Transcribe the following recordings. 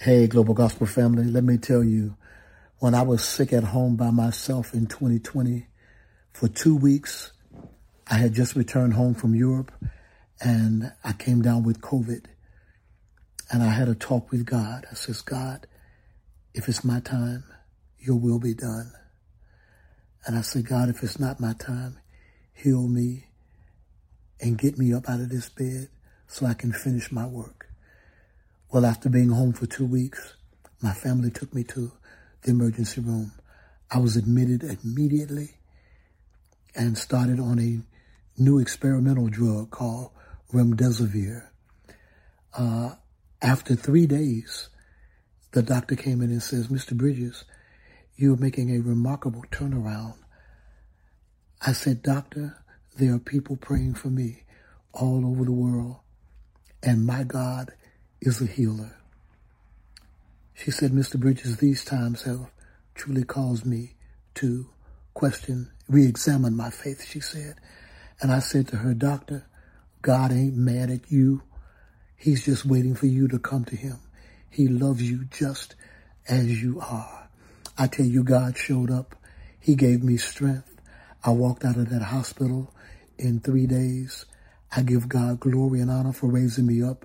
Hey, Global Gospel family, let me tell you, when I was sick at home by myself in 2020 for two weeks, I had just returned home from Europe and I came down with COVID. And I had a talk with God. I says, God, if it's my time, your will be done. And I said, God, if it's not my time, heal me and get me up out of this bed so I can finish my work. Well, after being home for two weeks, my family took me to the emergency room. I was admitted immediately and started on a new experimental drug called remdesivir. Uh, after three days, the doctor came in and says, Mr. Bridges, you're making a remarkable turnaround. I said, Doctor, there are people praying for me all over the world, and my God is a healer. She said, Mr. Bridges, these times have truly caused me to question, re-examine my faith, she said. And I said to her, Doctor, God ain't mad at you. He's just waiting for you to come to him. He loves you just as you are. I tell you, God showed up. He gave me strength. I walked out of that hospital in three days. I give God glory and honor for raising me up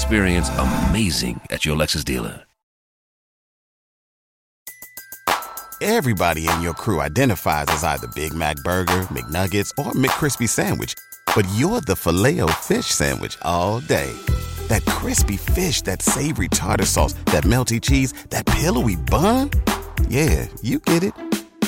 Experience amazing at your Lexus dealer. Everybody in your crew identifies as either Big Mac Burger, McNuggets, or McCrispy Sandwich. But you're the filet fish Sandwich all day. That crispy fish, that savory tartar sauce, that melty cheese, that pillowy bun. Yeah, you get it